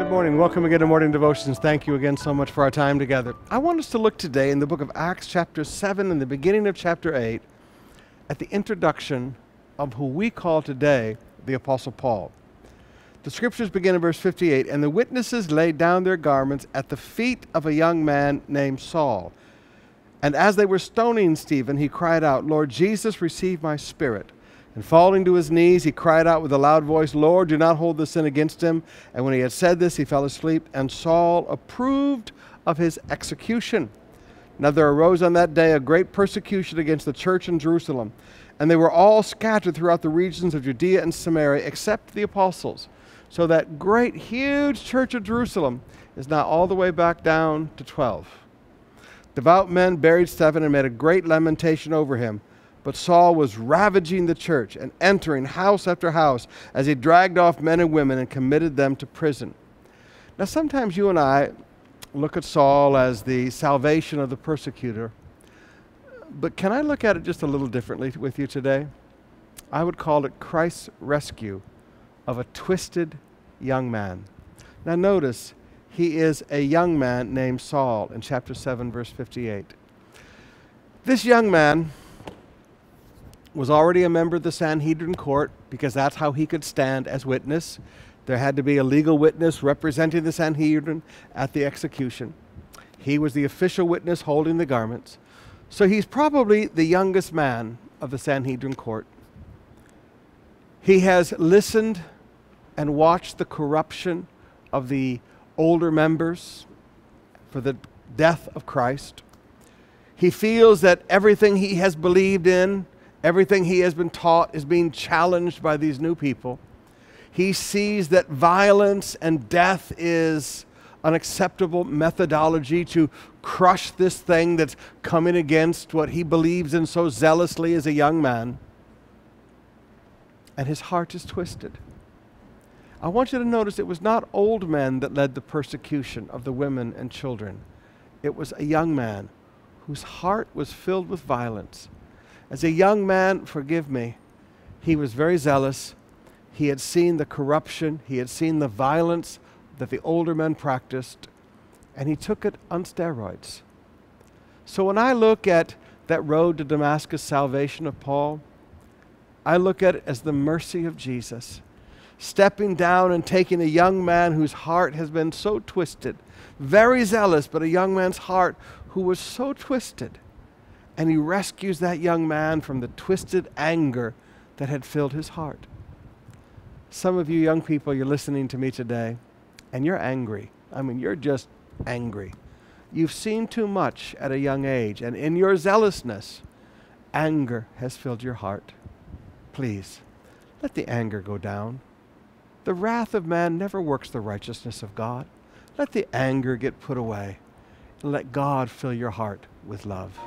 Good morning. Welcome again to Morning Devotions. Thank you again so much for our time together. I want us to look today in the book of Acts, chapter 7, and the beginning of chapter 8, at the introduction of who we call today the Apostle Paul. The scriptures begin in verse 58 And the witnesses laid down their garments at the feet of a young man named Saul. And as they were stoning Stephen, he cried out, Lord Jesus, receive my spirit. And falling to his knees, he cried out with a loud voice, Lord, do not hold this sin against him. And when he had said this, he fell asleep, and Saul approved of his execution. Now there arose on that day a great persecution against the church in Jerusalem, and they were all scattered throughout the regions of Judea and Samaria, except the apostles. So that great, huge church of Jerusalem is now all the way back down to 12. Devout men buried Stephen and made a great lamentation over him. But Saul was ravaging the church and entering house after house as he dragged off men and women and committed them to prison. Now, sometimes you and I look at Saul as the salvation of the persecutor, but can I look at it just a little differently with you today? I would call it Christ's rescue of a twisted young man. Now, notice he is a young man named Saul in chapter 7, verse 58. This young man was already a member of the Sanhedrin court because that's how he could stand as witness. There had to be a legal witness representing the Sanhedrin at the execution. He was the official witness holding the garments. So he's probably the youngest man of the Sanhedrin court. He has listened and watched the corruption of the older members for the death of Christ. He feels that everything he has believed in Everything he has been taught is being challenged by these new people. He sees that violence and death is an acceptable methodology to crush this thing that's coming against what he believes in so zealously as a young man. And his heart is twisted. I want you to notice it was not old men that led the persecution of the women and children, it was a young man whose heart was filled with violence as a young man, forgive me, he was very zealous. He had seen the corruption, he had seen the violence that the older men practiced, and he took it on steroids. So when I look at that road to Damascus salvation of Paul, I look at it as the mercy of Jesus, stepping down and taking a young man whose heart has been so twisted, very zealous, but a young man's heart who was so twisted and he rescues that young man from the twisted anger that had filled his heart. Some of you young people, you're listening to me today, and you're angry. I mean, you're just angry. You've seen too much at a young age, and in your zealousness, anger has filled your heart. Please, let the anger go down. The wrath of man never works the righteousness of God. Let the anger get put away, and let God fill your heart with love.